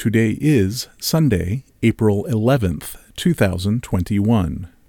Today is Sunday, April 11th, 2021.